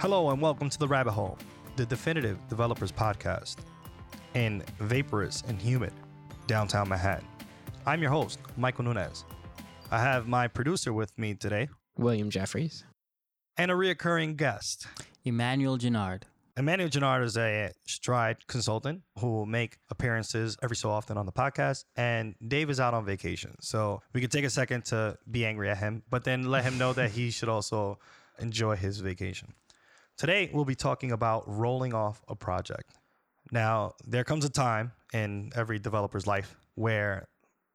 Hello and welcome to the Rabbit Hole, the definitive developers podcast in vaporous and humid downtown Manhattan. I'm your host, Michael Nunez. I have my producer with me today William Jeffries. and a reoccurring guest. Emmanuel Gennard. Emmanuel Gennard is a Stride consultant who will make appearances every so often on the podcast. And Dave is out on vacation. So we could take a second to be angry at him, but then let him know that he should also enjoy his vacation. Today, we'll be talking about rolling off a project. Now, there comes a time in every developer's life where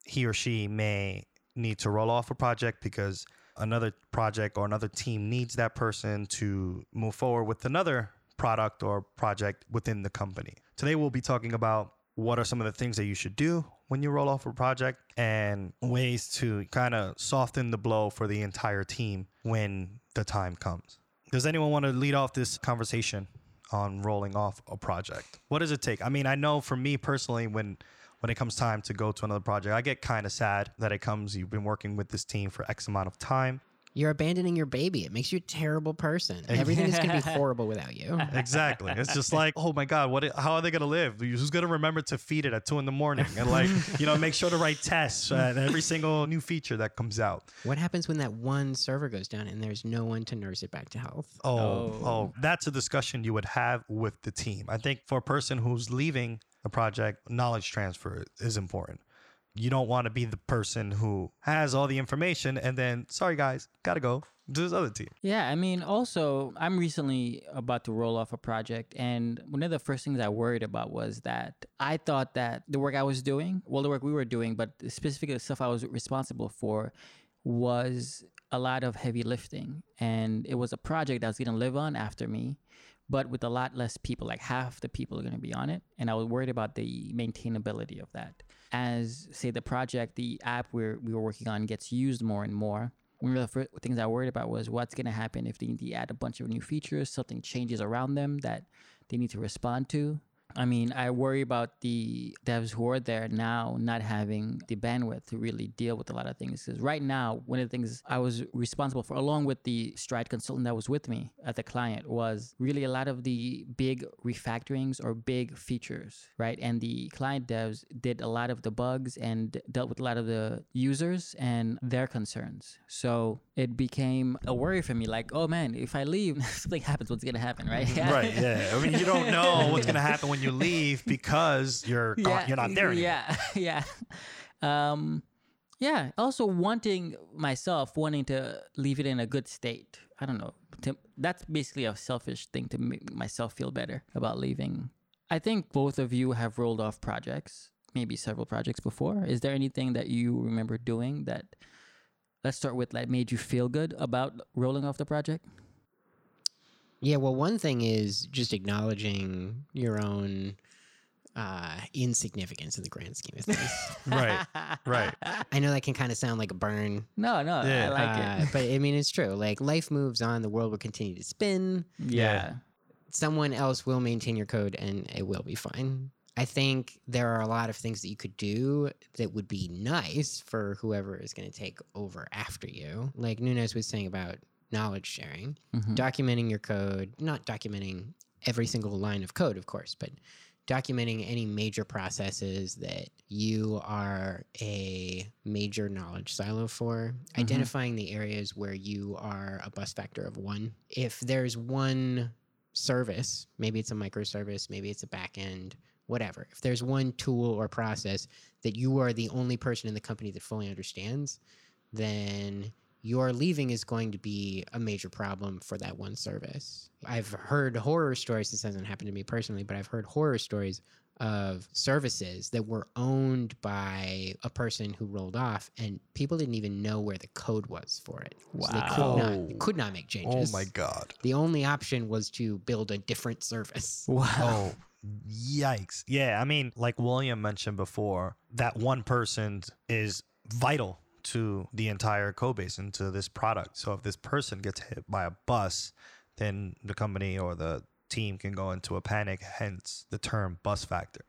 he or she may need to roll off a project because another project or another team needs that person to move forward with another product or project within the company. Today, we'll be talking about what are some of the things that you should do when you roll off a project and ways to kind of soften the blow for the entire team when the time comes. Does anyone want to lead off this conversation on rolling off a project? What does it take? I mean, I know for me personally, when when it comes time to go to another project, I get kind of sad that it comes. You've been working with this team for X amount of time. You're abandoning your baby. It makes you a terrible person. Everything is going to be horrible without you. Exactly. It's just like, oh my God, what? How are they gonna live? Who's gonna remember to feed it at two in the morning and like, you know, make sure to write tests uh, and every single new feature that comes out. What happens when that one server goes down and there's no one to nurse it back to health? Oh, oh, that's a discussion you would have with the team. I think for a person who's leaving a project, knowledge transfer is important. You don't want to be the person who has all the information and then, sorry guys, gotta go to this other team. Yeah, I mean, also, I'm recently about to roll off a project, and one of the first things I worried about was that I thought that the work I was doing, well, the work we were doing, but specifically the stuff I was responsible for, was a lot of heavy lifting. And it was a project that was going to live on after me, but with a lot less people, like half the people are going to be on it. And I was worried about the maintainability of that. As, say, the project, the app we're, we were working on gets used more and more, one of the things I worried about was what's going to happen if they need to add a bunch of new features, something changes around them that they need to respond to. I mean, I worry about the devs who are there now not having the bandwidth to really deal with a lot of things. Because right now, one of the things I was responsible for, along with the Stride consultant that was with me at the client, was really a lot of the big refactorings or big features, right? And the client devs did a lot of the bugs and dealt with a lot of the users and their concerns. So it became a worry for me like, oh man, if I leave, something happens, what's going to happen, right? Right. Yeah. I mean, you don't know what's gonna happen when you leave because you're gone, you're not there anymore. Yeah, yeah. Um, yeah. Also, wanting myself, wanting to leave it in a good state. I don't know. To, that's basically a selfish thing to make myself feel better about leaving. I think both of you have rolled off projects, maybe several projects before. Is there anything that you remember doing that? Let's start with that made you feel good about rolling off the project. Yeah, well, one thing is just acknowledging your own uh, insignificance in the grand scheme of things. Right. Right. I know that can kind of sound like a burn, No, no, Yeah. I like uh, it. but I mean, it's true. Like, life moves on, the world will continue to spin. Yeah. someone else will maintain your code and it will be fine. I think there are a lot of things that you could do that would be nice for whoever is going to take over after you. Like Nunez was saying about knowledge sharing, mm-hmm. documenting your code, not documenting every single line of code, of course, but documenting any major processes that you are a major knowledge silo for, mm-hmm. identifying the areas where you are a bus factor of one. If there's one service, maybe it's a microservice, maybe it's a backend, whatever. If there's one tool or process that you are the only person in the company that fully understands, then your leaving is going to be a major problem for that one service. I've heard horror stories, this hasn't happened to me personally, but I've heard horror stories of services that were owned by a person who rolled off and people didn't even know where the code was for it. So they could not, they could not make oh changes. Oh my God. The only option was to build a different service. Wow. Oh, yikes. Yeah. I mean, like William mentioned before, that one person is vital to the entire code base and to this product. So if this person gets hit by a bus, then the company or the team can go into a panic, hence the term bus factor.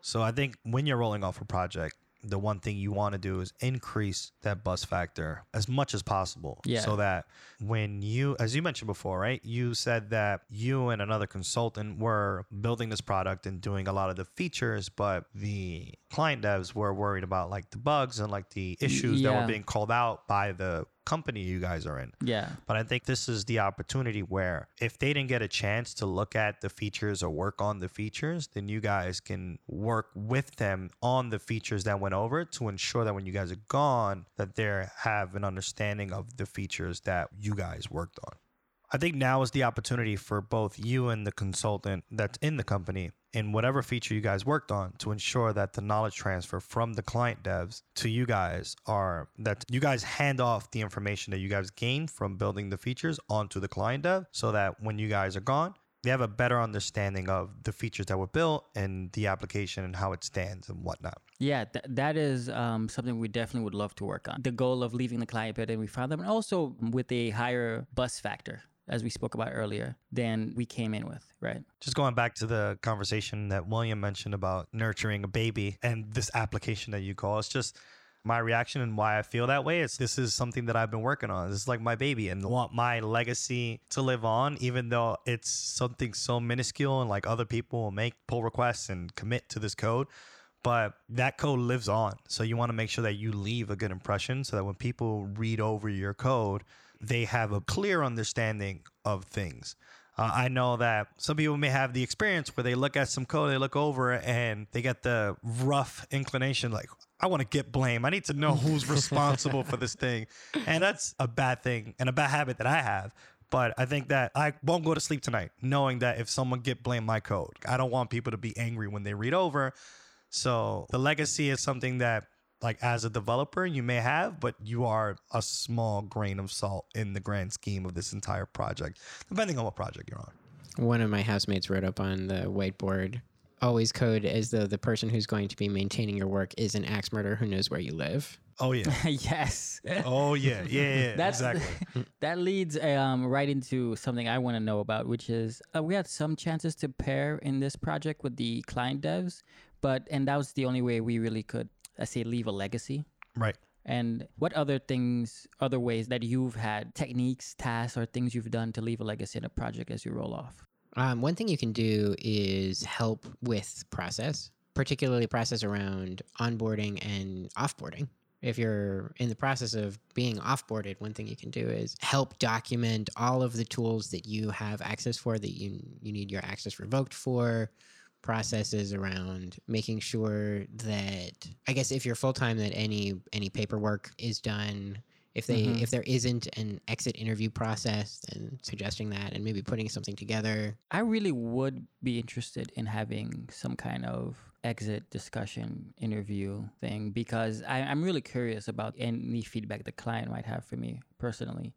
So I think when you're rolling off a project, the one thing you want to do is increase that bus factor as much as possible. Yeah. So that when you, as you mentioned before, right, you said that you and another consultant were building this product and doing a lot of the features, but the client devs were worried about like the bugs and like the issues that were being called out by the company you guys are in. Yeah. But I think this is the opportunity where if they didn't get a chance to look at the features or work on the features, then you guys can work with them on the features that went over to ensure that when you guys are gone, that they have an understanding of the features that you guys worked on. I think now is the opportunity for both you and the consultant that's in the company in whatever feature you guys worked on to ensure that the knowledge transfer from the client devs to you guys are that you guys hand off the information that you guys gained from building the features onto the client dev so that when you guys are gone, they have a better understanding of the features that were built and the application and how it stands and whatnot. Yeah, th- that is um, something we definitely would love to work on. The goal of leaving the client better and we found them, and also with a higher bus factor, as we spoke about earlier, than we came in with, right? Just going back to the conversation that William mentioned about nurturing a baby and this application that you call, it's just my reaction and why I feel that way is this is something that I've been working on. This is like my baby and want my legacy to live on, even though it's something so minuscule and like other people will make pull requests and commit to this code. But that code lives on. So you want to make sure that you leave a good impression so that when people read over your code, they have a clear understanding of things. Uh, I know that some people may have the experience where they look at some code, they look over it, and they get the rough inclination, like, I want to git blame. I need to know who's responsible for this thing. And that's a bad thing and a bad habit that I have. But I think that I won't go to sleep tonight knowing that if someone git blame my code, I don't want people to be angry when they read over. So the legacy is something that like as a developer you may have, but you are a small grain of salt in the grand scheme of this entire project, depending on what project you're on. One of my housemates wrote up on the whiteboard always code as though the person who's going to be maintaining your work is an axe murderer who knows where you live. Oh yeah. yes. Oh yeah. Yeah. yeah That's exactly. that leads um, right into something I want to know about, which is uh, we had some chances to pair in this project with the client devs, but and that was the only way we really could, I say, leave a legacy. Right. And what other things, other ways that you've had techniques, tasks, or things you've done to leave a legacy in a project as you roll off? Um, one thing you can do is help with process, particularly process around onboarding and offboarding. If you're in the process of being offboarded, one thing you can do is help document all of the tools that you have access for that you you need your access revoked for, processes around making sure that I guess if you're full time that any any paperwork is done. If they Mhm. if there isn't an exit interview process, then suggesting that and maybe putting something together. I really would be interested in having some kind of exit discussion interview thing because I, I'm really curious about any feedback the client might have for me personally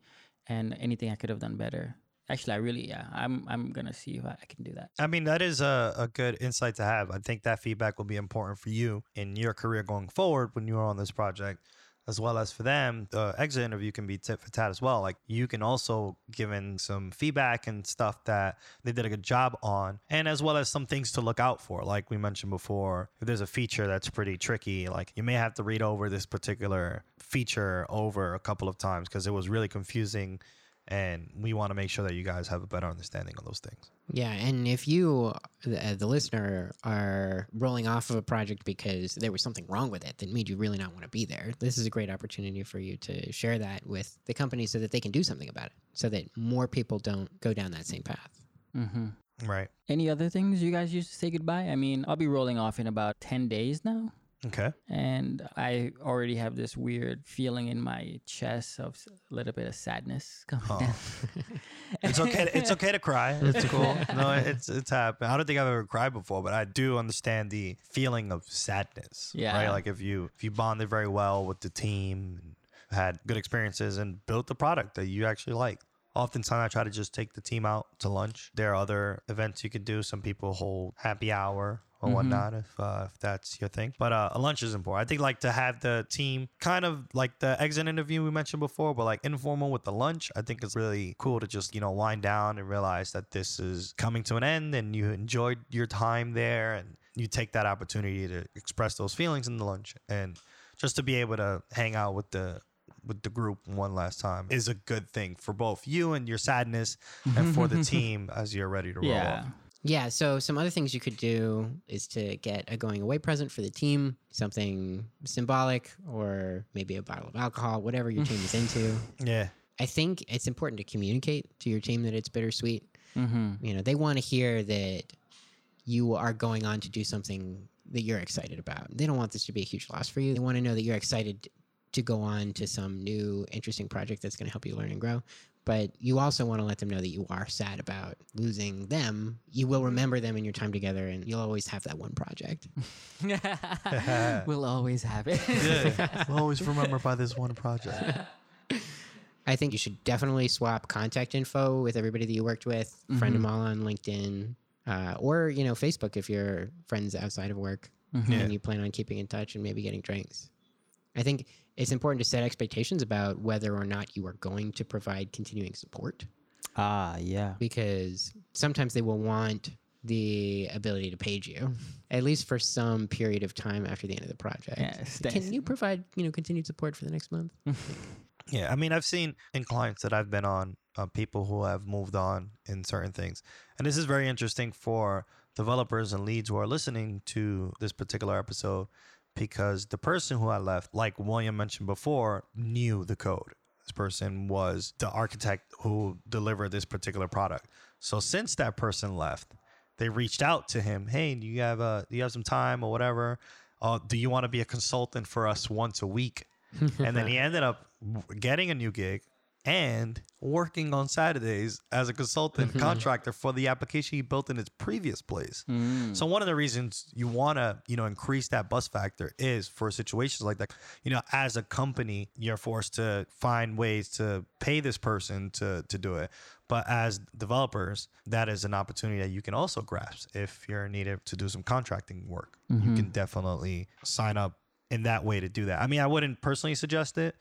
and anything I could have done better. Actually, I really, yeah, I'm, I'm to see if I, I can do that. I mean, that is a, a good insight to have. I think that feedback will be important for you in your career going forward when you are on this project, as well as for them. The exit interview can be tit for tat as well. Like you can also give in some feedback and stuff that they did a good job on, and as well as some things to look out for. Like we mentioned before, if there's a feature that's pretty tricky, like you may have to read over this particular feature over a couple of times because it was really confusing. And we want to make sure that you guys have a better understanding of those things. Yeah, and if you, the, the listener, are rolling off of a project because there was something wrong with it that made you really not want to be there, this is a great opportunity for you to share that with the company so that they can do something about it, so that more people don't go down that same path. Mm-hmm. Right. Any other things you guys used to say goodbye? I mean, I'll be rolling off in about 10 days now. Okay. And I already have this weird feeling in my chest of a little bit of sadness coming Oh. down. It's okay. It's okay to cry. It's cool. No, it's it's happened. I don't think I've ever cried before, but I do understand the feeling of sadness. Yeah. Right. Like if you if you bonded very well with the team, and had good experiences, and built the product that you actually like. Oftentimes, I try to just take the team out to lunch. There are other events you could do. Some people hold happy hour or Mhm. whatnot if uh, if that's your thing. But uh, a lunch is important. I think like to have the team kind of like the exit interview we mentioned before, but like informal with the lunch. I think it's really cool to just you know wind down and realize that this is coming to an end and you enjoyed your time there and you take that opportunity to express those feelings in the lunch and just to be able to hang out with the with the group one last time is a good thing for both you and your sadness and for the team as you're ready to roll Yeah. off. Yeah, so some other things you could do is to get a going away present for the team, something symbolic, or maybe a bottle of alcohol, whatever your team is into. Yeah. I think it's important to communicate to your team that it's bittersweet. Mm-hmm. You know, they want to hear that you are going on to do something that you're excited about. They don't want this to be a huge loss for you. They want to know that you're excited to go on to some new interesting project that's going to help you learn and grow. But you also want to let them know that you are sad about losing them. You will remember them in your time together, and you'll always have that one project. we'll always have it. Yeah. we'll always remember by this one project. I think you should definitely swap contact info with everybody that you worked with. Friend them all on LinkedIn, uh, or you know Facebook if you're friends outside of work Yeah. and you plan on keeping in touch and maybe getting drinks. I think it's important to set expectations about whether or not you are going to provide continuing support ah, yeah. because sometimes they will want the ability to page you at least for some period of time after the end of the project. Yeah, stay- Can you provide you know continued support for the next month? Yeah, I mean, I've seen in clients that I've been on uh, people who have moved on in certain things, and this is very interesting for developers and leads who are listening to this particular episode because the person who I left, like William mentioned before, knew the code. This person was the architect who delivered this particular product. So since that person left, they reached out to him. Hey, do you have uh, do you have some time or whatever? Uh, do you want to be a consultant for us once a week? and then he ended up getting a new gig and working on Saturdays as a consultant mm-hmm. contractor for the application he built in his previous place. Mm. So one of the reasons you want to, you know, increase that bus factor is for situations like that. You know, as a company, you're forced to find ways to pay this person to to do it. But as developers, that is an opportunity that you can also grasp if you're needed to do some contracting work. You mm-hmm. can definitely sign up in that way to do that. I mean, I wouldn't personally suggest it,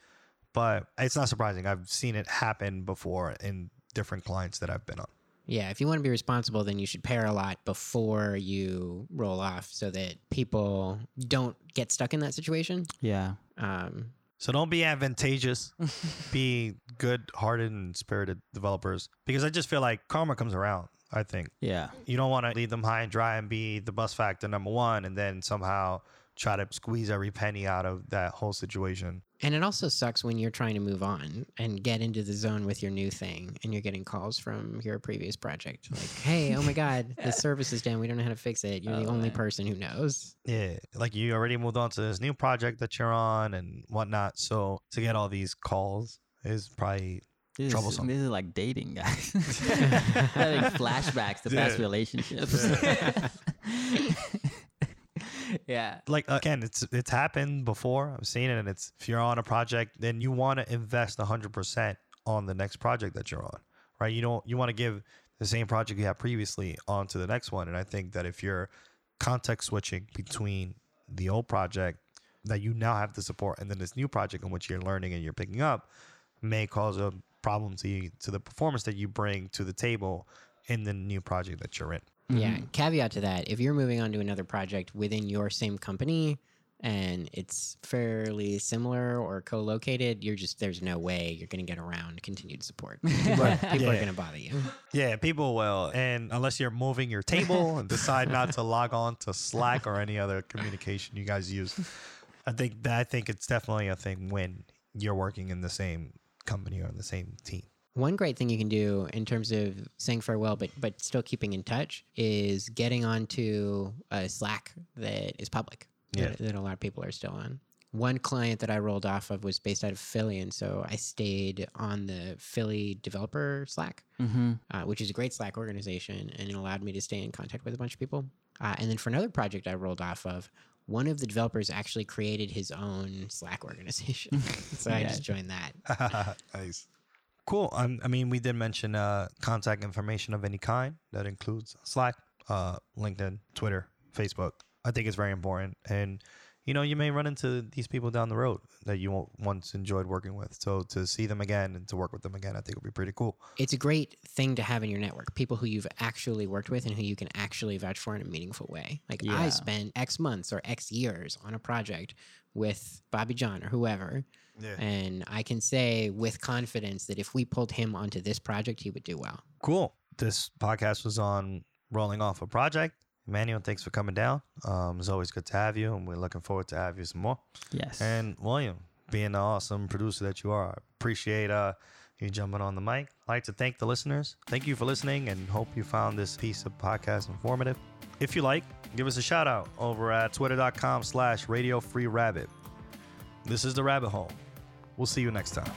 but it's not surprising. I've seen it happen before in different clients that I've been on. Yeah, if you want to be responsible, then you should pair a lot before you roll off so that people don't get stuck in that situation. Yeah. Um, So don't be advantageous. be good-hearted and spirited developers because I just feel like karma comes around. I think Yeah. you don't want to leave them high and dry and be the bus factor number one, and then somehow try to squeeze every penny out of that whole situation. and it also sucks when you're trying to move on and get into the zone with your new thing and you're getting calls from your previous project. Like, hey, oh my God, the service is down. We don't know how to fix it. You're the Oh, only man. person who knows. Yeah, like you already moved on to this new project that you're on and whatnot. So to get all these calls is probably This Troublesome. Is, this is like dating, guys. Having flashbacks to past relationships. yeah. Like again, it's it's happened before. I've seen it, and it's if you're on a project, then you want to invest hundred percent on the next project that you're on, right? You don't you want to give the same project you had previously on to the next one, and I think that if you're context switching between the old project that you now have to support and then this new project in which you're learning and you're picking up may cause a problem to you, to the performance that you bring to the table in the new project that you're in. Yeah. Mm-hmm. Caveat to that if you're moving on to another project within your same company and it's fairly similar or co located, you're just, there's no way you're going to get around continued support. People, are, people are going to bother you. Yeah, people will. And unless you're moving your table and decide not to log on to Slack or any other communication you guys use, I think that I think it's definitely a thing when you're working in the same company or in the same team. One great thing you can do in terms of saying farewell, but but still keeping in touch, is getting onto a Slack that is public. Yeah. That, that a lot of people are still on. One client that I rolled off of was based out of Philly, and so I stayed on the Philly developer Slack, Mm-hmm. uh, which is a great Slack organization, and it allowed me to stay in contact with a bunch of people. Uh, and then for another project I rolled off of, one of the developers actually created his own Slack organization, so I just joined that. nice. Cool. Um, I mean, we did mention uh, contact information of any kind. That includes Slack, uh, LinkedIn, Twitter, Facebook. I think it's very important. And, you know, you may run into these people down the road that you once enjoyed working with. So to see them again and to work with them again, I think would be pretty cool. It's a great thing to have in your network. People who you've actually worked with and who you can actually vouch for in a meaningful way. Like Yeah. I spent X months or X years on a project with Bobby John or whoever. Yeah. And I can say with confidence that if we pulled him onto this project, he would do well. Cool. This podcast was on rolling off a project. Emmanuel, thanks for coming down. Um, it's always good to have you, and we're looking forward to have you some more. Yes. And William, being the awesome producer that you are, I appreciate uh, you jumping on the mic. I'd like to thank the listeners. Thank you for listening, and hope you found this piece of podcast informative. If you like, give us a shout out over at twitter.com slash radio free rabbit. This is the rabbit hole. We'll see you next time.